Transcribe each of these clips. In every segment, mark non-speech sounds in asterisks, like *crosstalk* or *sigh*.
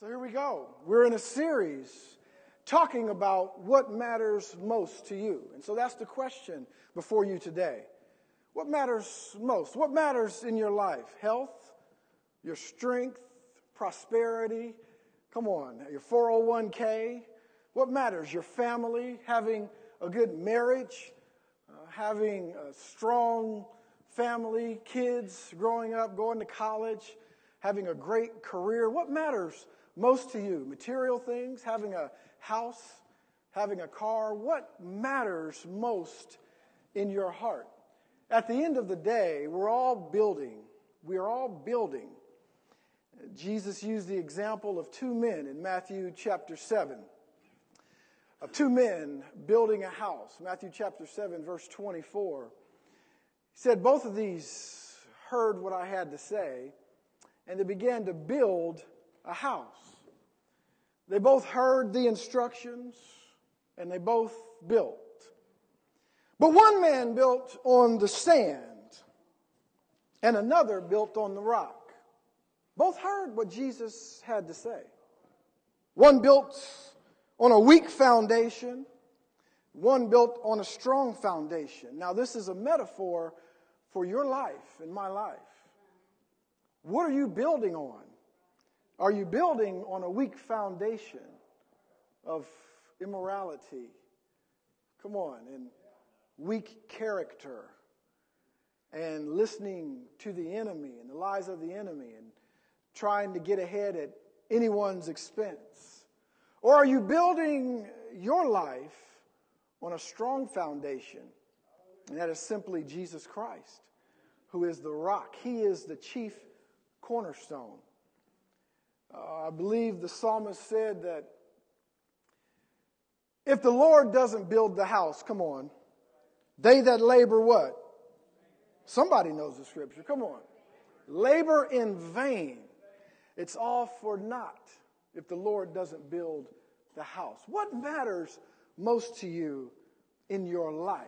So here we go. We're in a series talking about what matters most to you. And so that's the question before you today. What matters most? What matters in your life? Health, your strength, prosperity. Come on, your 401k. What matters? Your family, having a good marriage, uh, having a strong family, kids growing up, going to college, having a great career. What matters most to you? Material things, having a house, having a car. What matters most in your heart? At the end of the day, we're all building. We are all building. Jesus used the example of two men in Matthew chapter 7 of two men building a house. Matthew chapter 7, verse 24. He said, Both of these heard what I had to say, and they began to build a house. They both heard the instructions, and they both built. But one man built on the sand, and another built on the rock. Both heard what Jesus had to say. One built on a weak foundation, one built on a strong foundation. Now, this is a metaphor for your life and my life. What are you building on? Are you building on a weak foundation of immorality? Come on, and weak character and listening to the enemy and the lies of the enemy and trying to get ahead at anyone's expense? Or are you building your life on a strong foundation? And that is simply Jesus Christ, who is the rock. He is the chief cornerstone. Uh, I believe the psalmist said that if the Lord doesn't build the house, come on, they that labor what? Somebody knows the scripture. Come on. Labor in vain. It's all for naught if the Lord doesn't build the house. What matters most to you in your life?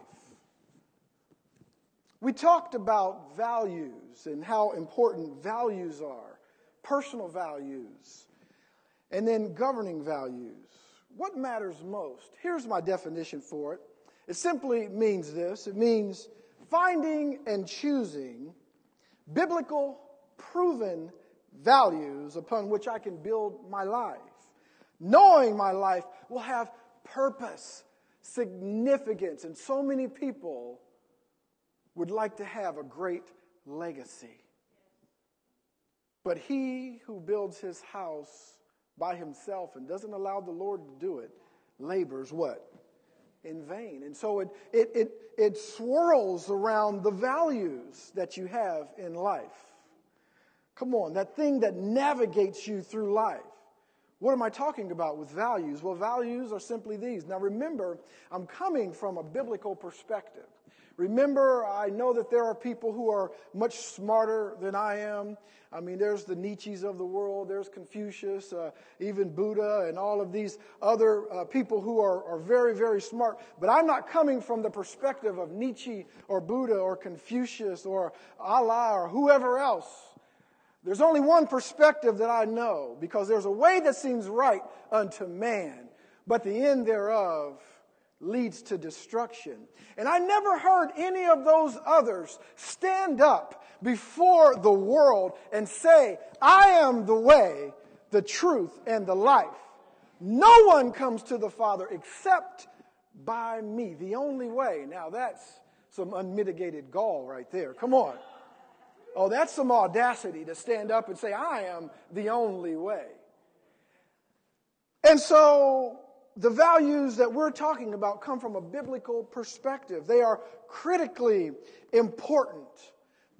We talked about values and how important values are personal values, and then governing values. What matters most? Here's my definition for it it simply means this it means finding and choosing biblical, proven values upon which I can build my life. Knowing my life will have purpose, significance, and so many people would like to have a great legacy. But he who builds his house by himself and doesn't allow the Lord to do it labors what? In vain. And so it, it, it, it swirls around the values that you have in life. Come on, that thing that navigates you through life. What am I talking about with values? Well, values are simply these. Now remember, I'm coming from a biblical perspective. Remember, I know that there are people who are much smarter than I am. I mean, there's the Nietzsche's of the world, there's Confucius, uh, even Buddha, and all of these other uh, people who are, are very, very smart. But I'm not coming from the perspective of Nietzsche or Buddha or Confucius or Allah or whoever else. There's only one perspective that I know because there's a way that seems right unto man, but the end thereof leads to destruction. And I never heard any of those others stand up before the world and say, I am the way, the truth, and the life. No one comes to the Father except by me, the only way. Now that's some unmitigated gall right there. Come on. Oh, that's some audacity to stand up and say, I am the only way. And so the values that we're talking about come from a biblical perspective. They are critically important.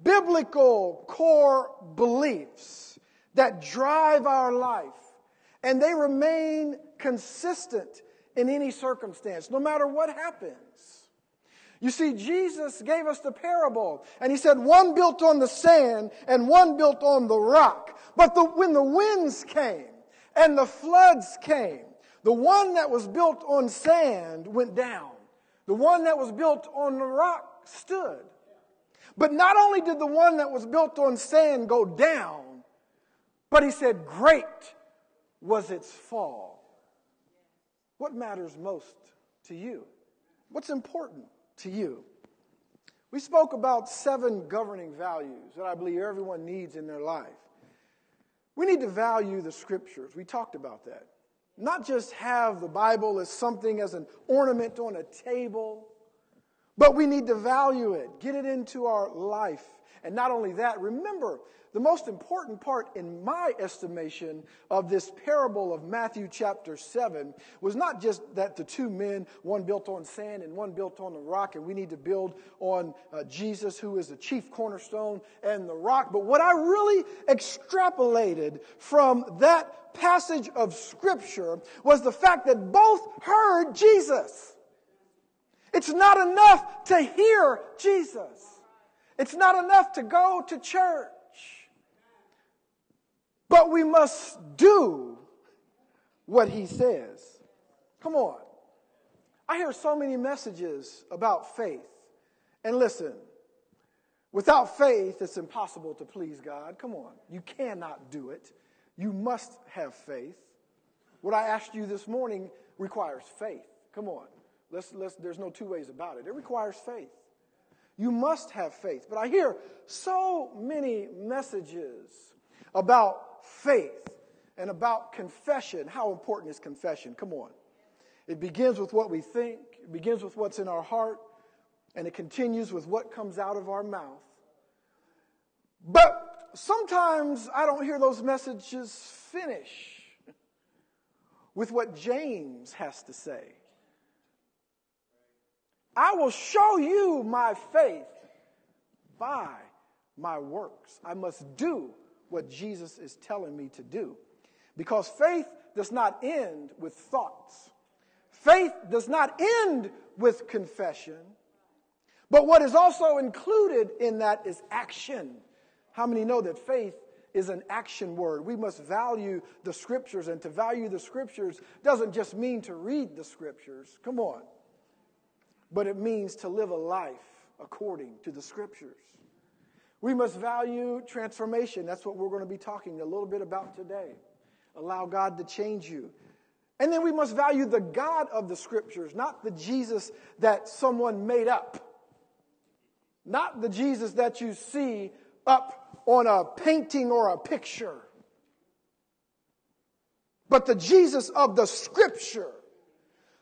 Biblical core beliefs that drive our life. And they remain consistent in any circumstance, no matter what happens. You see, Jesus gave us the parable, and he said, one built on the sand and one built on the rock. But the, when the winds came and the floods came, the one that was built on sand went down. The one that was built on the rock stood. But not only did the one that was built on sand go down, but he said, Great was its fall. What matters most to you? What's important to you? We spoke about seven governing values that I believe everyone needs in their life. We need to value the scriptures. We talked about that. Not just have the Bible as something as an ornament on a table, but we need to value it, get it into our life. And not only that, remember, the most important part, in my estimation, of this parable of Matthew chapter 7 was not just that the two men, one built on sand and one built on the rock, and we need to build on uh, Jesus, who is the chief cornerstone, and the rock. But what I really extrapolated from that passage of Scripture was the fact that both heard Jesus. It's not enough to hear Jesus. It's not enough to go to church. But we must do what he says. Come on. I hear so many messages about faith. And listen, without faith, it's impossible to please God. Come on. You cannot do it. You must have faith. What I asked you this morning requires faith. Come on. Let's, let's, there's no two ways about it. It requires faith. You must have faith. But I hear so many messages about faith and about confession. How important is confession? Come on. It begins with what we think, it begins with what's in our heart, and it continues with what comes out of our mouth. But sometimes I don't hear those messages finish with what James has to say. I will show you my faith by my works. I must do what Jesus is telling me to do. Because faith does not end with thoughts, faith does not end with confession. But what is also included in that is action. How many know that faith is an action word? We must value the scriptures, and to value the scriptures doesn't just mean to read the scriptures. Come on. But it means to live a life according to the scriptures. We must value transformation. That's what we're going to be talking a little bit about today. Allow God to change you. And then we must value the God of the scriptures, not the Jesus that someone made up. Not the Jesus that you see up on a painting or a picture. But the Jesus of the scripture.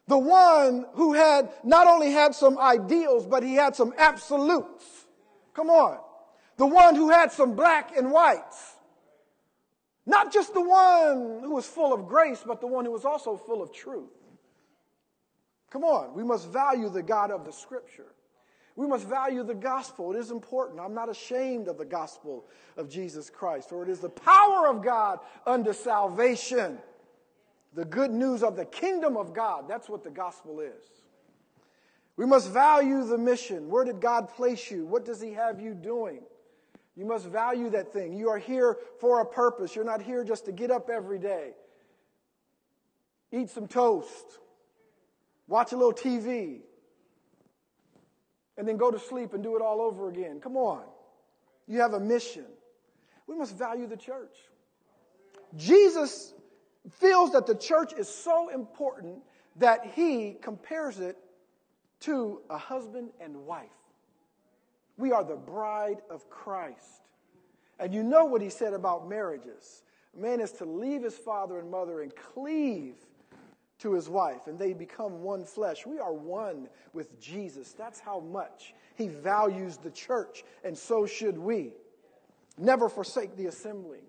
The one who had not only had some ideals, but he had some absolutes. Come on the one who had some black and whites. Not just the one who was full of grace, but the one who was also full of truth. Come on, we must value the God of the scripture. We must value the gospel. It is important. I'm not ashamed of the gospel of Jesus Christ, for it is the power of God unto salvation. The good news of the kingdom of God. That's what the gospel is. We must value the mission. Where did God place you? What does He have you doing? You must value that thing. You are here for a purpose. You're not here just to get up every day, eat some toast, watch a little TV, and then go to sleep and do it all over again. Come on. You have a mission. We must value the church. Jesus feels that the church is so important that he compares it to a husband and wife. We are the bride of Christ. And you know what he said about marriages. A man is to leave his father and mother and cleave to his wife, and they become one flesh. We are one with Jesus. That's how much he values the church, and so should we. Never forsake the assembling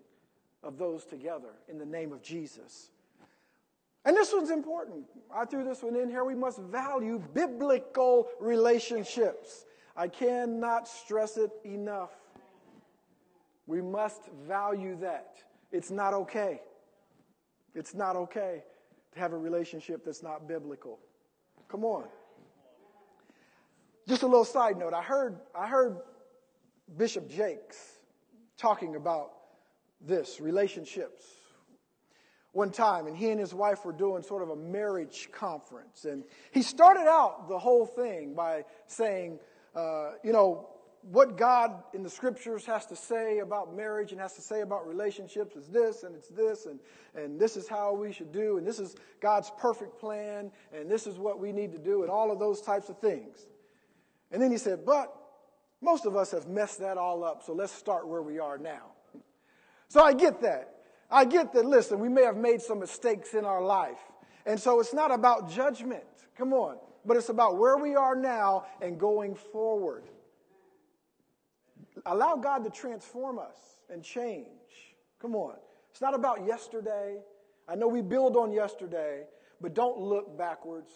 of those together in the name of Jesus. And this one's important. I threw this one in here. We must value biblical relationships. I cannot stress it enough. We must value that. It's not okay. It's not okay to have a relationship that's not biblical. Come on. Just a little side note. I heard, I heard Bishop Jakes talking about this relationships one time, and he and his wife were doing sort of a marriage conference. And he started out the whole thing by saying, uh, you know, what God in the scriptures has to say about marriage and has to say about relationships is this and it's this and, and this is how we should do and this is God's perfect plan and this is what we need to do and all of those types of things. And then he said, but most of us have messed that all up, so let's start where we are now. So I get that. I get that, listen, we may have made some mistakes in our life. And so it's not about judgment. Come on. But it's about where we are now and going forward. Allow God to transform us and change. Come on. It's not about yesterday. I know we build on yesterday, but don't look backwards.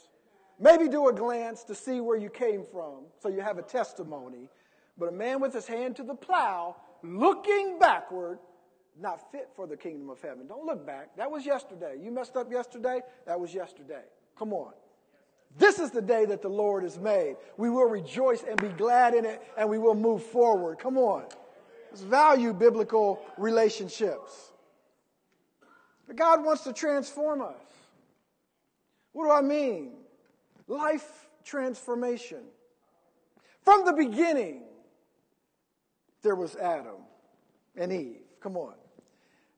Maybe do a glance to see where you came from so you have a testimony. But a man with his hand to the plow, looking backward, not fit for the kingdom of heaven. Don't look back. That was yesterday. You messed up yesterday. That was yesterday. Come on. This is the day that the Lord has made. We will rejoice and be glad in it, and we will move forward. Come on. Let's value biblical relationships. But God wants to transform us. What do I mean? Life transformation. From the beginning, there was Adam and Eve. Come on.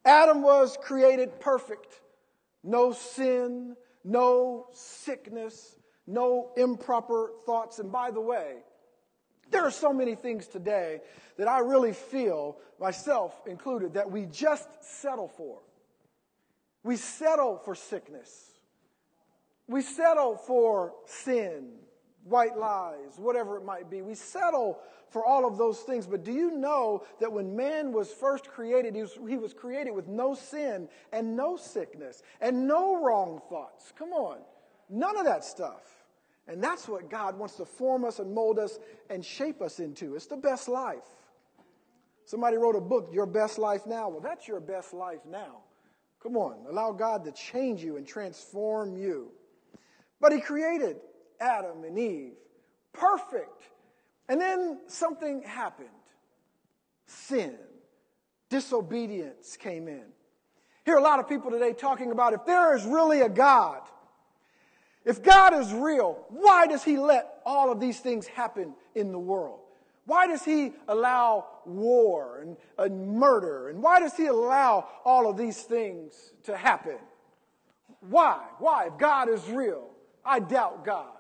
Adam was created perfect. No sin, no sickness, no improper thoughts. And by the way, there are so many things today that I really feel, myself included, that we just settle for. We settle for sickness. We settle for sin, white lies, whatever it might be. We settle for all of those things. But do you know that when man was first created, he was, he was created with no sin and no sickness and no wrong thoughts? Come on. None of that stuff. And that's what God wants to form us and mold us and shape us into. It's the best life. Somebody wrote a book, Your Best Life Now. Well, that's your best life now. Come on, allow God to change you and transform you. But He created Adam and Eve perfect. And then something happened sin, disobedience came in. Hear a lot of people today talking about if there is really a God, if God is real, why does He let all of these things happen in the world? Why does He allow war and, and murder? And why does He allow all of these things to happen? Why? Why? If God is real, I doubt God.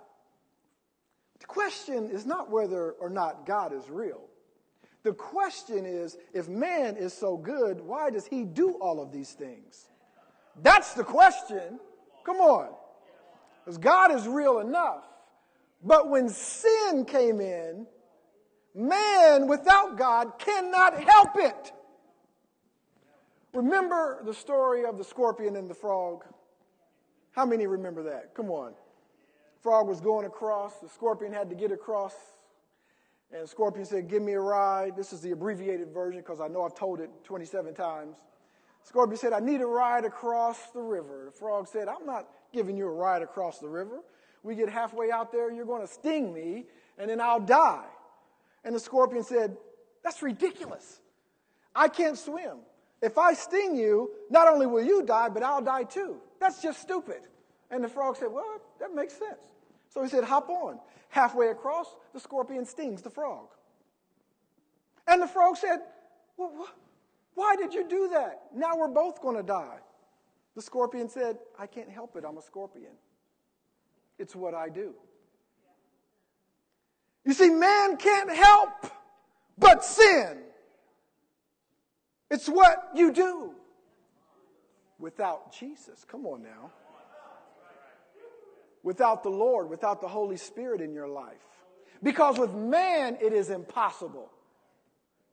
Question is not whether or not God is real. The question is if man is so good, why does he do all of these things? That's the question. Come on. Because God is real enough. But when sin came in, man without God cannot help it. Remember the story of the scorpion and the frog? How many remember that? Come on. Frog was going across, the scorpion had to get across. And the scorpion said, Give me a ride. This is the abbreviated version because I know I've told it 27 times. The Scorpion said, I need a ride across the river. The frog said, I'm not giving you a ride across the river. We get halfway out there, you're going to sting me, and then I'll die. And the scorpion said, That's ridiculous. I can't swim. If I sting you, not only will you die, but I'll die too. That's just stupid. And the frog said, Well, that makes sense. So he said, Hop on. Halfway across, the scorpion stings the frog. And the frog said, well, Why did you do that? Now we're both going to die. The scorpion said, I can't help it. I'm a scorpion. It's what I do. You see, man can't help but sin. It's what you do without Jesus. Come on now. Without the Lord, without the Holy Spirit in your life. Because with man, it is impossible.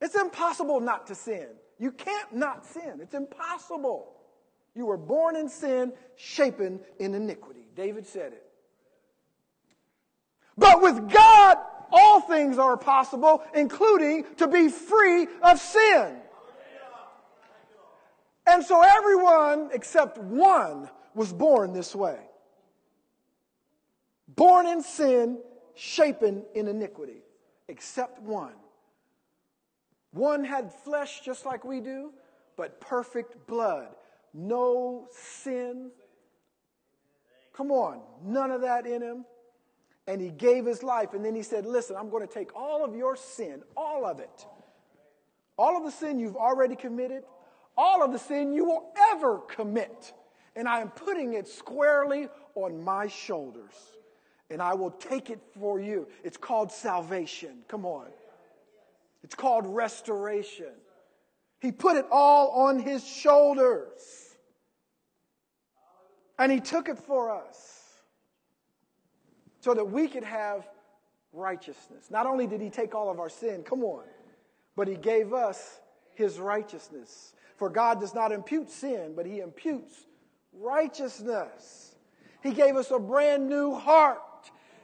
It's impossible not to sin. You can't not sin. It's impossible. You were born in sin, shapen in iniquity. David said it. But with God, all things are possible, including to be free of sin. And so everyone except one was born this way. Born in sin, shapen in iniquity, except one. One had flesh just like we do, but perfect blood no sin. Come on, none of that in him. and he gave his life. And then he said, Listen, I'm going to take all of your sin, all of it, all of the sin you've already committed, all of the sin you will ever commit, and I am putting it squarely on my shoulders. And I will take it for you. It's called salvation. Come on. It's called restoration. He put it all on his shoulders. And he took it for us so that we could have righteousness. Not only did he take all of our sin, come on, but he gave us his righteousness. For God does not impute sin, but he imputes righteousness. He gave us a brand new heart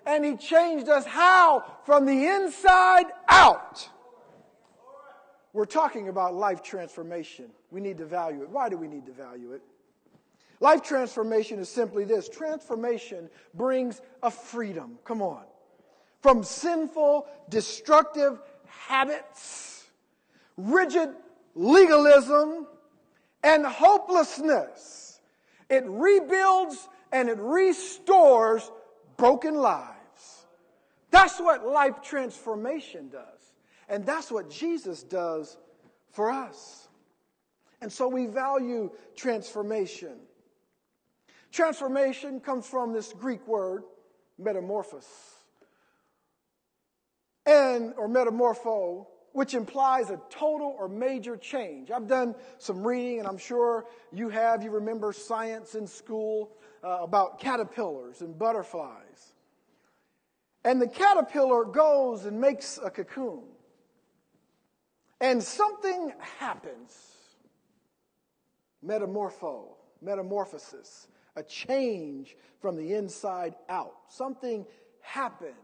and he changed us how? From the inside out. We're talking about life transformation. We need to value it. Why do we need to value it? Life transformation is simply this transformation brings a freedom. Come on. From sinful, destructive habits, rigid legalism, and hopelessness. It rebuilds and it restores broken lives. That's what life transformation does. And that's what Jesus does for us. And so we value transformation. Transformation comes from this Greek word, metamorphos, and or metamorpho, which implies a total or major change. I've done some reading, and I'm sure you have. You remember science in school uh, about caterpillars and butterflies. And the caterpillar goes and makes a cocoon. And something happens. Metamorpho, metamorphosis a change from the inside out. Something happens.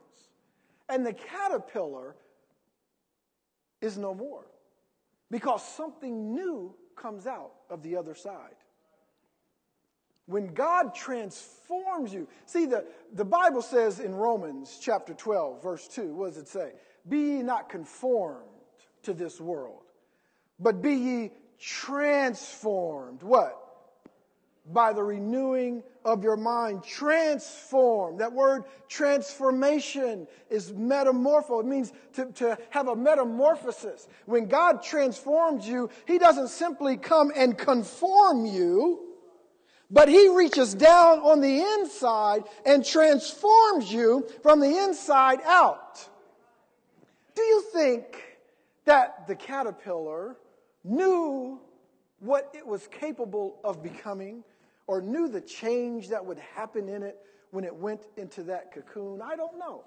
And the caterpillar is no more because something new comes out of the other side. When God transforms you, see, the, the Bible says in Romans chapter 12, verse 2, what does it say? Be ye not conformed to this world, but be ye transformed. What? by the renewing of your mind. Transform. That word transformation is metamorpho. It means to, to have a metamorphosis. When God transforms you, He doesn't simply come and conform you, but He reaches down on the inside and transforms you from the inside out. Do you think that the caterpillar knew what it was capable of becoming or knew the change that would happen in it when it went into that cocoon. I don't know.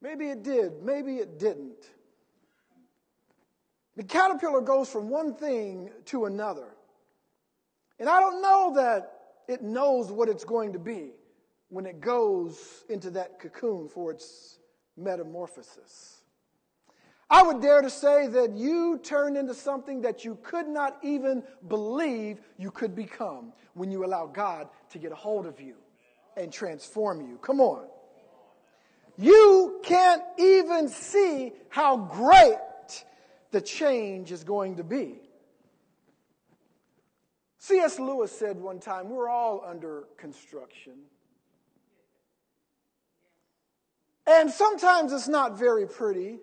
Maybe it did, maybe it didn't. The caterpillar goes from one thing to another. And I don't know that it knows what it's going to be when it goes into that cocoon for its metamorphosis. I would dare to say that you turn into something that you could not even believe you could become when you allow God to get a hold of you and transform you. Come on. You can't even see how great the change is going to be. C.S. Lewis said one time, We're all under construction. And sometimes it's not very pretty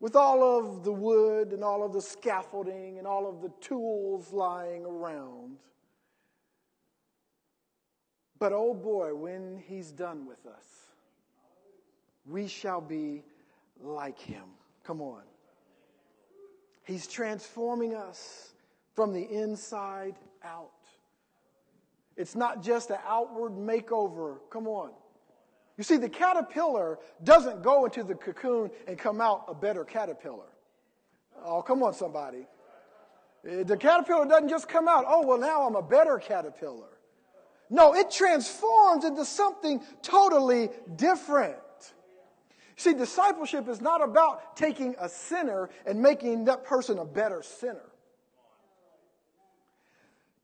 with all of the wood and all of the scaffolding and all of the tools lying around. But oh boy, when he's done with us, we shall be like him. Come on. He's transforming us from the inside out. It's not just an outward makeover. Come on. You see, the caterpillar doesn't go into the cocoon and come out a better caterpillar. Oh, come on, somebody. Eh, the caterpillar doesn't just come out, oh, well, now I'm a better caterpillar. No, it transforms into something totally different. See, discipleship is not about taking a sinner and making that person a better sinner.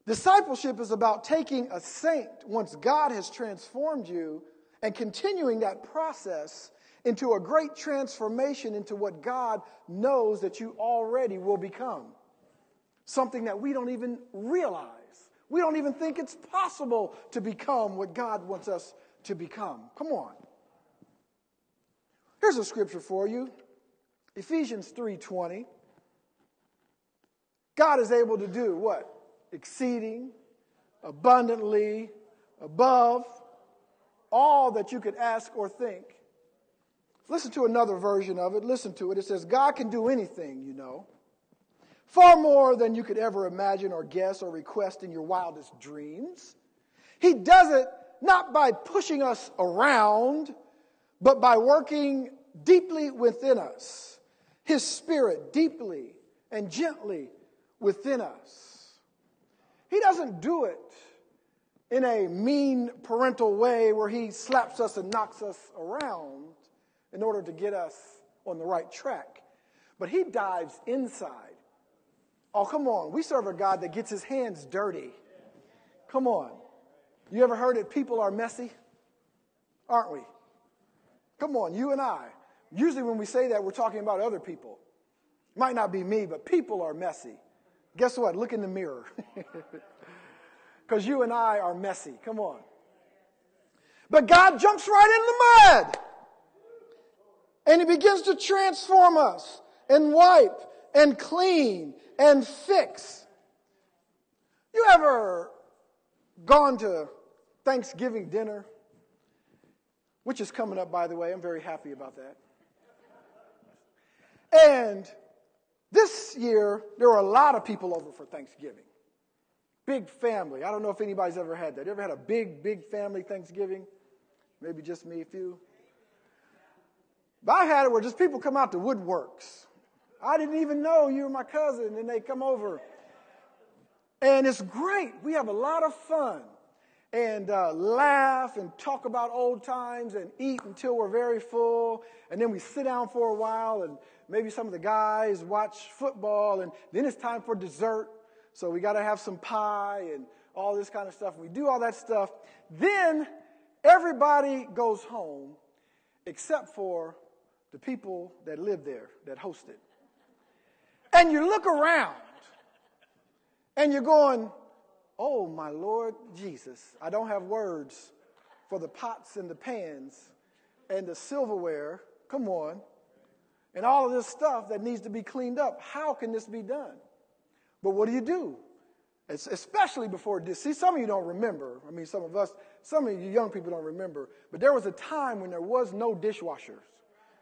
Discipleship is about taking a saint, once God has transformed you, and continuing that process into a great transformation into what God knows that you already will become. Something that we don't even realize. We don't even think it's possible to become what God wants us to become. Come on. Here's a scripture for you. Ephesians 3:20. God is able to do what? Exceeding, abundantly, above all that you could ask or think. Listen to another version of it. Listen to it. It says, God can do anything, you know. Far more than you could ever imagine or guess or request in your wildest dreams. He does it not by pushing us around, but by working deeply within us. His spirit deeply and gently within us. He doesn't do it in a mean parental way where he slaps us and knocks us around in order to get us on the right track. But he dives inside. Oh, come on. We serve a God that gets his hands dirty. Come on. You ever heard it? People are messy? Aren't we? Come on, you and I. Usually, when we say that, we're talking about other people. Might not be me, but people are messy. Guess what? Look in the mirror. *laughs* Because you and I are messy. Come on. But God jumps right in the mud. And He begins to transform us and wipe and clean and fix. You ever gone to Thanksgiving dinner? Which is coming up, by the way. I'm very happy about that. And this year, there were a lot of people over for Thanksgiving. Big family. I don't know if anybody's ever had that. You ever had a big, big family Thanksgiving? Maybe just me, a few. But I had it where just people come out to woodworks. I didn't even know you were my cousin, and they come over. And it's great. We have a lot of fun and uh, laugh and talk about old times and eat until we're very full. And then we sit down for a while, and maybe some of the guys watch football, and then it's time for dessert. So we got to have some pie and all this kind of stuff. We do all that stuff. Then everybody goes home except for the people that live there, that hosted. And you look around and you're going, Oh, my Lord Jesus, I don't have words for the pots and the pans and the silverware. Come on. And all of this stuff that needs to be cleaned up. How can this be done? But what do you do? It's especially before this. See, some of you don't remember. I mean, some of us, some of you young people don't remember. But there was a time when there was no dishwashers.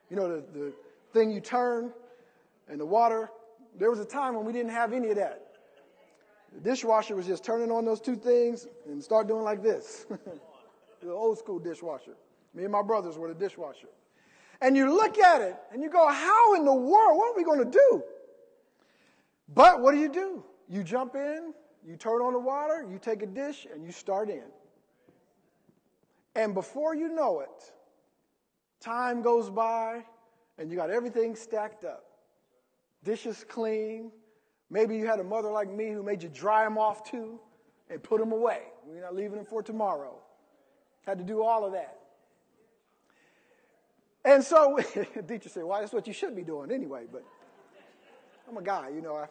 You know, the, the thing you turn and the water. There was a time when we didn't have any of that. Dishwasher was just turning on those two things and start doing like this. *laughs* the old school dishwasher. Me and my brothers were the dishwasher. And you look at it and you go, how in the world? What are we going to do? But what do you do? You jump in, you turn on the water, you take a dish, and you start in. And before you know it, time goes by and you got everything stacked up. Dishes clean. Maybe you had a mother like me who made you dry them off too and put them away. We're not leaving them for tomorrow. Had to do all of that. And so, *laughs* teacher said, well, that's what you should be doing anyway, but I'm a guy, you know. I,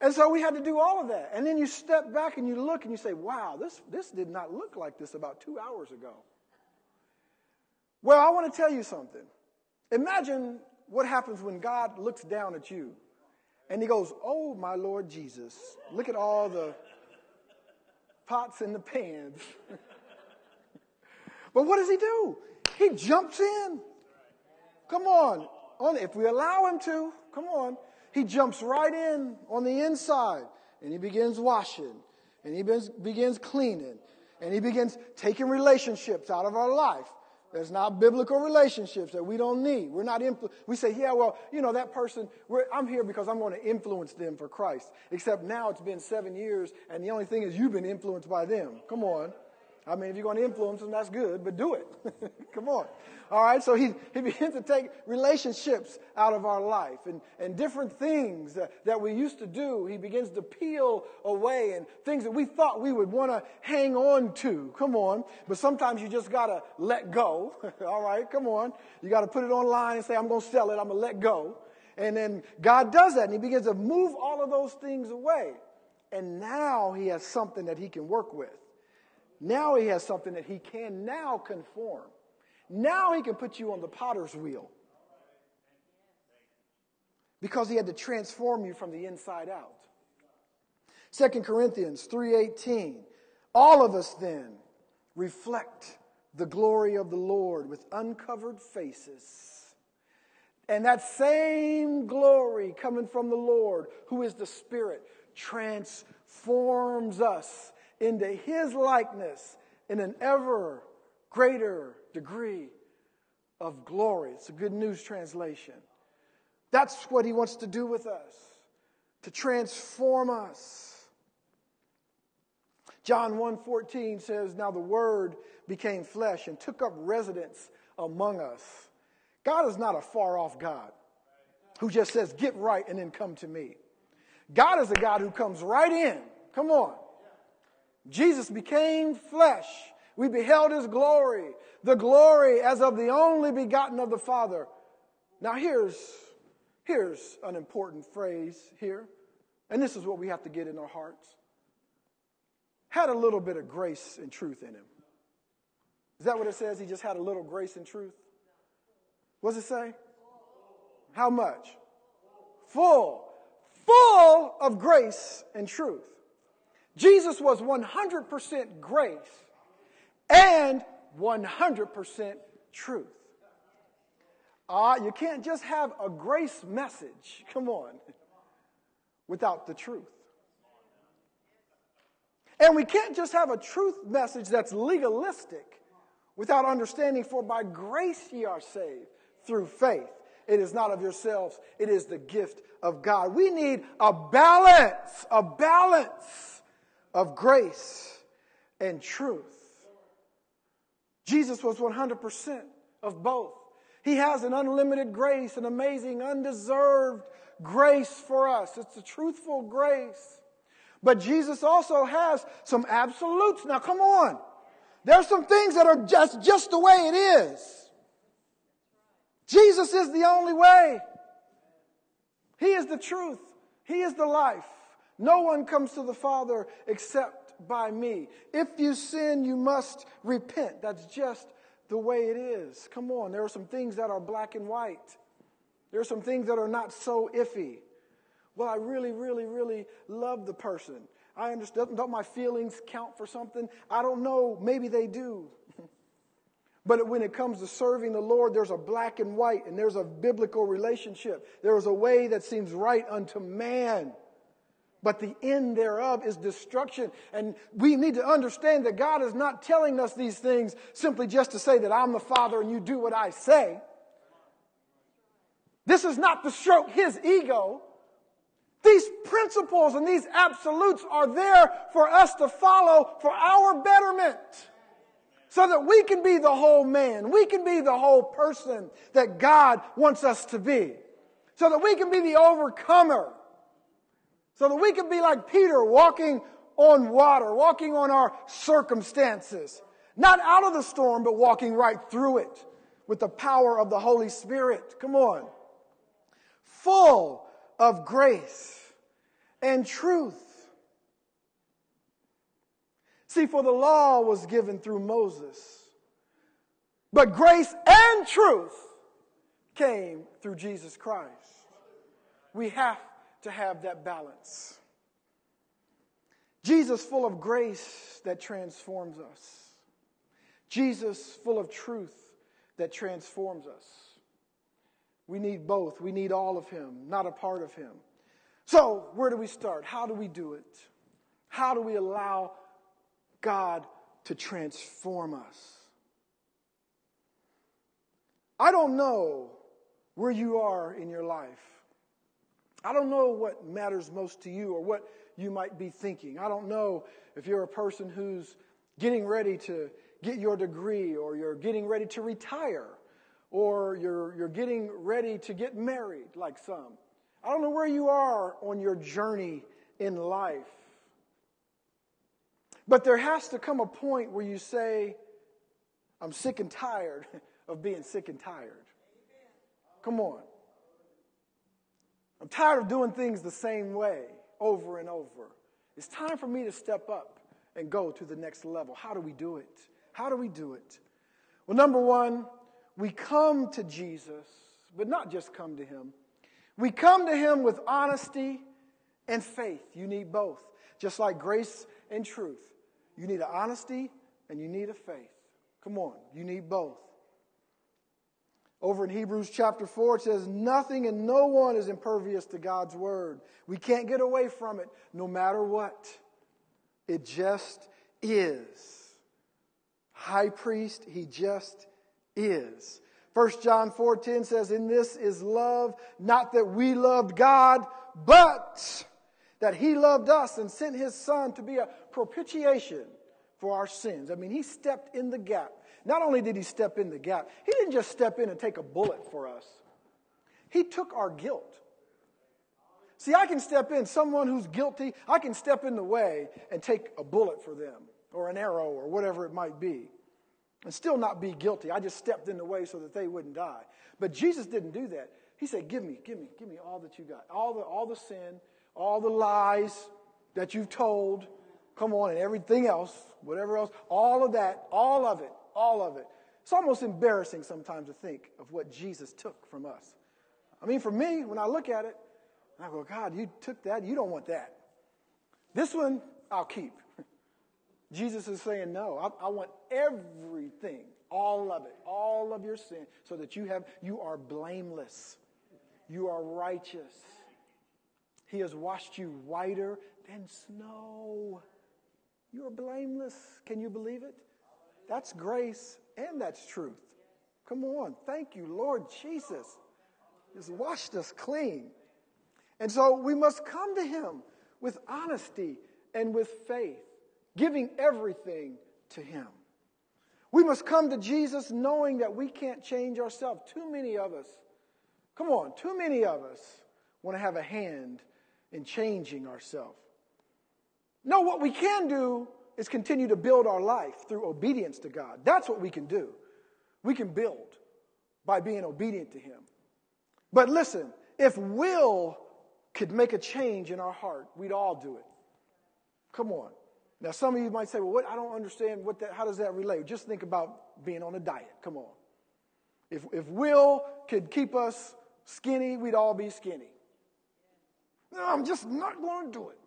and so we had to do all of that. And then you step back and you look and you say, wow, this, this did not look like this about two hours ago. Well, I want to tell you something. Imagine what happens when God looks down at you and he goes, Oh, my Lord Jesus, look at all the pots and the pans. *laughs* but what does he do? He jumps in. Come on. If we allow him to, come on. He jumps right in on the inside and he begins washing and he begins cleaning and he begins taking relationships out of our life. There's not biblical relationships that we don't need. We're not influ- we say, yeah, well, you know, that person, I'm here because I'm going to influence them for Christ. Except now it's been seven years and the only thing is you've been influenced by them. Come on. I mean, if you're going to influence them, that's good, but do it. *laughs* Come on. All right, so he, he *laughs* begins to take relationships out of our life and, and different things that, that we used to do. He begins to peel away and things that we thought we would want to hang on to. Come on. But sometimes you just got to let go. *laughs* All right, come on. You got to put it online and say, I'm going to sell it. I'm going to let go. And then God does that and he begins to move all of those things away. And now he has something that he can work with. Now he has something that he can now conform. Now he can put you on the potter's wheel. Because he had to transform you from the inside out. 2 Corinthians 3:18 All of us then reflect the glory of the Lord with uncovered faces. And that same glory coming from the Lord, who is the Spirit, transforms us into His likeness in an ever greater degree of glory. It's a good news translation. That's what He wants to do with us, to transform us. John 1:14 says, "Now the word became flesh and took up residence among us." God is not a far off God who just says, "Get right and then come to me." God is a God who comes right in. Come on. Jesus became flesh. We beheld his glory, the glory as of the only begotten of the Father. Now here's here's an important phrase here. And this is what we have to get in our hearts had a little bit of grace and truth in him. Is that what it says? He just had a little grace and truth? What does it say? How much? Full. Full of grace and truth. Jesus was 100% grace and 100% truth. Ah, uh, you can't just have a grace message, *laughs* come on, without the truth. And we can't just have a truth message that's legalistic without understanding, for by grace ye are saved through faith. It is not of yourselves, it is the gift of God. We need a balance, a balance of grace and truth. Jesus was 100% of both. He has an unlimited grace, an amazing, undeserved grace for us. It's a truthful grace. But Jesus also has some absolutes. Now, come on. There's some things that are just, just the way it is. Jesus is the only way. He is the truth. He is the life. No one comes to the Father except by me. If you sin, you must repent. That's just the way it is. Come on. There are some things that are black and white. There are some things that are not so iffy. Well, I really, really, really love the person. I understand. Don't my feelings count for something? I don't know. Maybe they do. *laughs* but when it comes to serving the Lord, there's a black and white, and there's a biblical relationship. There is a way that seems right unto man. But the end thereof is destruction. And we need to understand that God is not telling us these things simply just to say that I'm the Father and you do what I say. This is not to stroke his ego. These principles and these absolutes are there for us to follow for our betterment. So that we can be the whole man. We can be the whole person that God wants us to be. So that we can be the overcomer. So that we can be like Peter walking on water, walking on our circumstances. Not out of the storm, but walking right through it with the power of the Holy Spirit. Come on. Full of grace and truth. See, for the law was given through Moses, but grace and truth came through Jesus Christ. We have to have that balance. Jesus full of grace that transforms us. Jesus full of truth that transforms us. We need both. We need all of Him, not a part of Him. So, where do we start? How do we do it? How do we allow God to transform us? I don't know where you are in your life. I don't know what matters most to you or what you might be thinking. I don't know if you're a person who's getting ready to get your degree or you're getting ready to retire or you're, you're getting ready to get married, like some. I don't know where you are on your journey in life. But there has to come a point where you say, I'm sick and tired *laughs* of being sick and tired. Come on. I'm tired of doing things the same way over and over. It's time for me to step up and go to the next level. How do we do it? How do we do it? Well, number one, we come to Jesus, but not just come to him. We come to him with honesty and faith. You need both. Just like grace and truth. You need an honesty and you need a faith. Come on, you need both. Over in Hebrews chapter 4, it says, Nothing and no one is impervious to God's word. We can't get away from it no matter what. It just is. High priest, he just is. 1 John 4:10 says, "In this is love, not that we loved God, but that he loved us and sent his son to be a propitiation for our sins." I mean, he stepped in the gap. Not only did he step in the gap, he didn't just step in and take a bullet for us. He took our guilt. See, I can step in, someone who's guilty, I can step in the way and take a bullet for them or an arrow or whatever it might be and still not be guilty. I just stepped in the way so that they wouldn't die. But Jesus didn't do that. He said, Give me, give me, give me all that you got. All the, all the sin, all the lies that you've told. Come on, and everything else, whatever else, all of that, all of it, all of it. It's almost embarrassing sometimes to think of what Jesus took from us. I mean, for me, when I look at it, I go, God, you took that, you don't want that. This one, I'll keep. *laughs* Jesus is saying, No, I, I, want everything, all of it, all of your sin, so that you have you are blameless. You are righteous. He has washed you whiter than snow. You are blameless. Can you believe it? That's grace and that's truth. Come on. Thank you, Lord Jesus. He's washed us clean. And so we must come to Him with honesty and with faith giving everything to Him. We must come to Jesus knowing that we can't change ourselves. Too many of us, come on, too many of us want to have a hand in changing ourselves. No, what we can do is continue to build our life through obedience to God. That's what we can do. We can build by being obedient to Him. But listen, if will could make a change in our heart, we'd all do it. Come on. Now, some of you might say, well, what, I don't understand what that, how does that relate? Just think about being on a diet. Come on. If, if will could keep us skinny, we'd all be skinny. No, I'm just not going to do it.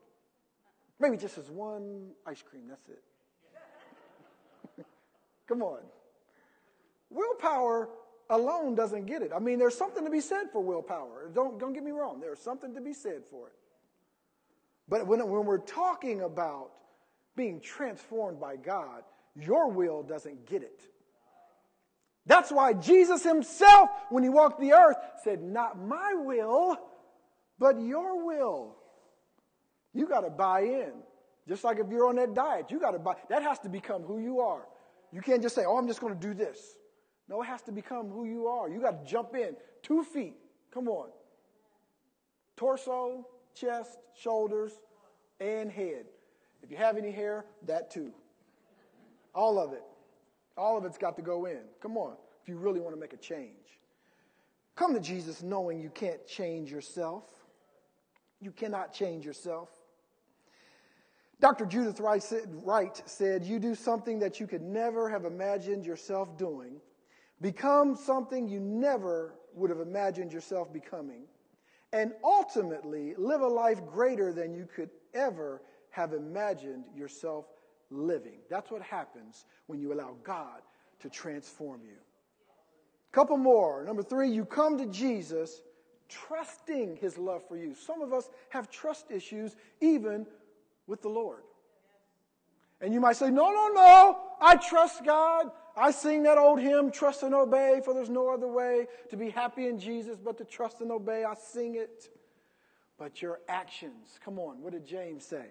Maybe just as one ice cream, that's it. *laughs* Come on. Willpower alone doesn't get it. I mean, there's something to be said for willpower. Don't, don't get me wrong. There's something to be said for it. But when, when we're talking about being transformed by God, your will doesn't get it. That's why Jesus himself, when he walked the earth, said, Not my will, but your will. You got to buy in. Just like if you're on that diet, you got to buy. That has to become who you are. You can't just say, Oh, I'm just going to do this. No, it has to become who you are. You got to jump in. Two feet. Come on. Torso, chest, shoulders, and head. If you have any hair, that too. All of it. All of it's got to go in. Come on, if you really want to make a change. Come to Jesus knowing you can't change yourself. You cannot change yourself. Dr. Judith Wright said, You do something that you could never have imagined yourself doing, become something you never would have imagined yourself becoming, and ultimately live a life greater than you could ever have imagined yourself living. That's what happens when you allow God to transform you. Couple more. Number three, you come to Jesus trusting his love for you. Some of us have trust issues even with the Lord. And you might say, no, no, no, I trust God. I sing that old hymn, trust and obey, for there's no other way to be happy in Jesus but to trust and obey. I sing it. But your actions, come on, what did James say?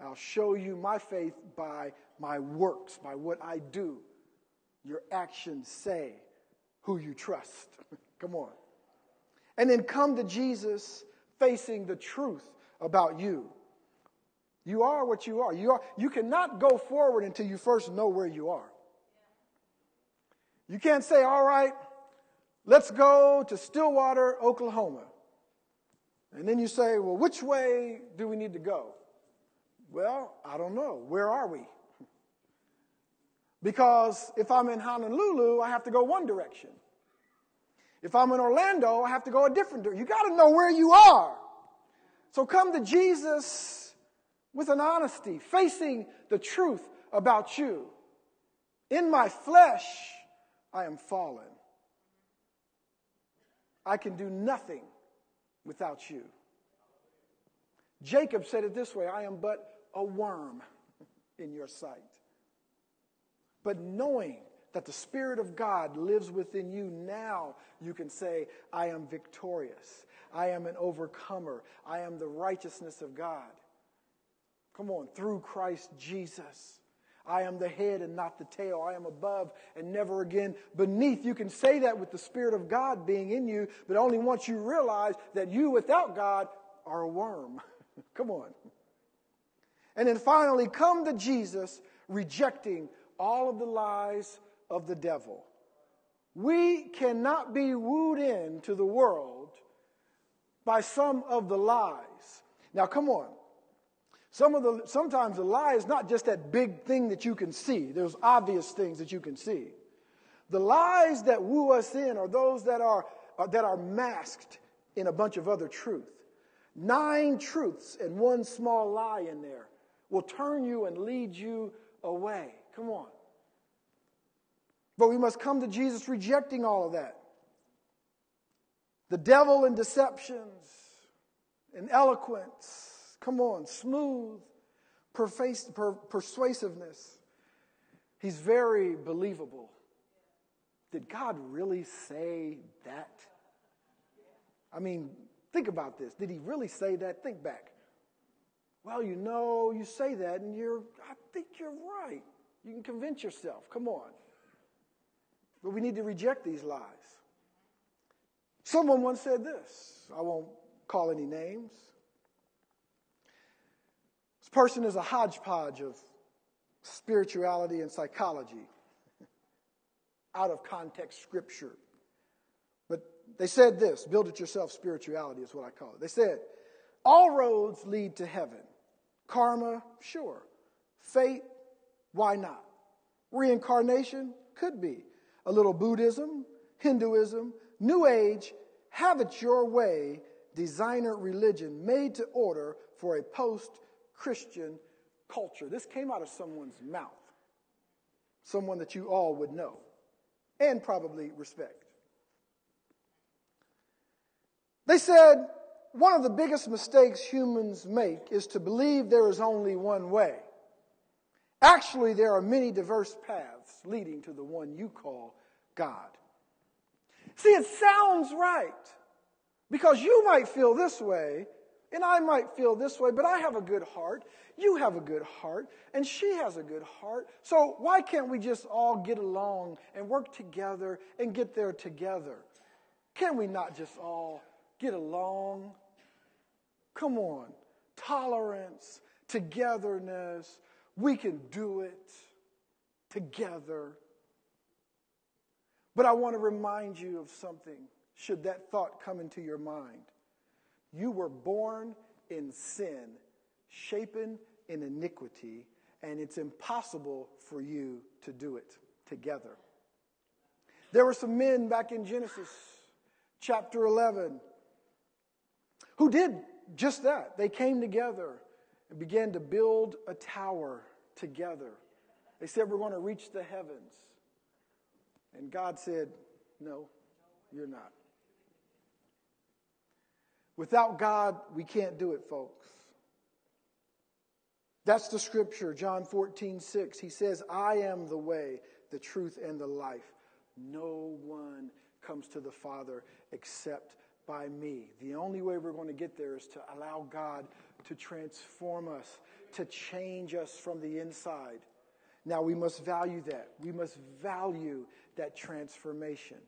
I'll show you my faith by my works, by what I do. Your actions say who you trust. *laughs* come on. And then come to Jesus facing the truth about you. You are what you are. You, are. you cannot go forward until you first know where you are. You can't say, all right, let's go to Stillwater, Oklahoma. And then you say, well, which way do we need to go? Well, I don't know. Where are we? Because if I'm in Honolulu, I have to go one direction. If I'm in Orlando, I have to go a different direction. You got to know where you are. So come to Jesus with an honesty, facing the truth about you. In my flesh, I am fallen. I can do nothing without you. Jacob said it this way I am but a worm in your sight. But knowing that the Spirit of God lives within you, now you can say, I am victorious. I am an overcomer. I am the righteousness of God. Come on, through Christ Jesus. I am the head and not the tail. I am above and never again beneath. You can say that with the Spirit of God being in you, but only once you realize that you without God are a worm. *laughs* come on. And then finally, come to Jesus rejecting all of the lies of the devil. We cannot be wooed into the world by some of the lies. Now, come on. Some of the, sometimes the lie is not just that big thing that you can see. There's obvious things that you can see. The lies that woo us in are those that are, uh, that are masked in a bunch of other truth. Nine truths and one small lie in there will turn you and lead you away. Come on. But we must come to Jesus rejecting all of that. The devil and deceptions and eloquence Come on, smooth persuasiveness. He's very believable. Did God really say that? I mean, think about this. Did he really say that? Think back. Well, you know, you say that, and you're, I think you're right. You can convince yourself. Come on. But we need to reject these lies. Someone once said this. I won't call any names. This person is a hodgepodge of spirituality and psychology, *laughs* out of context scripture. But they said this build it yourself spirituality is what I call it. They said, all roads lead to heaven. Karma, sure. Fate, why not? Reincarnation, could be. A little Buddhism, Hinduism, New Age, have it your way, designer religion made to order for a post Christian culture. This came out of someone's mouth, someone that you all would know and probably respect. They said one of the biggest mistakes humans make is to believe there is only one way. Actually, there are many diverse paths leading to the one you call God. See, it sounds right because you might feel this way and I might feel this way, but I have a good heart. You have a good heart. And she has a good heart. So why can't we just all get along and work together and get there together? Can we not just all get along? Come on. Tolerance, togetherness. We can do it together. But I want to remind you of something, should that thought come into your mind. You were born in sin, shapen in iniquity, and it's impossible for you to do it together. There were some men back in Genesis chapter 11 who did just that. They came together and began to build a tower together. They said, We're going to reach the heavens. And God said, No, you're not. Without God, we can't do it, folks. That's the scripture, John 14, 6. He says, I am the way, the truth, and the life. No one comes to the Father except by me. The only way we're going to get there is to allow God to transform us, to change us from the inside. Now, we must value that. We must value that transformation.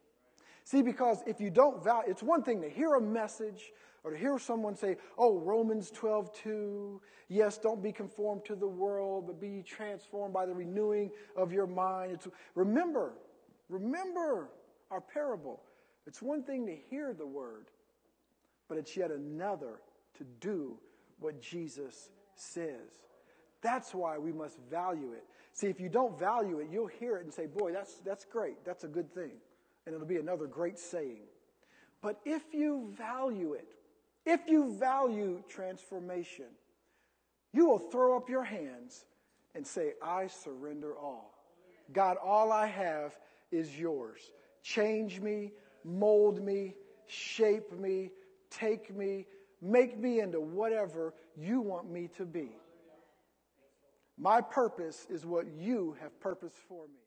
See, because if you don't value, it's one thing to hear a message or to hear someone say, oh, Romans 12, 2, yes, don't be conformed to the world, but be transformed by the renewing of your mind. It's, remember, remember our parable. It's one thing to hear the word, but it's yet another to do what Jesus says. That's why we must value it. See, if you don't value it, you'll hear it and say, Boy, that's, that's great. That's a good thing. And it'll be another great saying. But if you value it, if you value transformation, you will throw up your hands and say, I surrender all. God, all I have is yours. Change me, mold me, shape me, take me, make me into whatever you want me to be. My purpose is what you have purposed for me.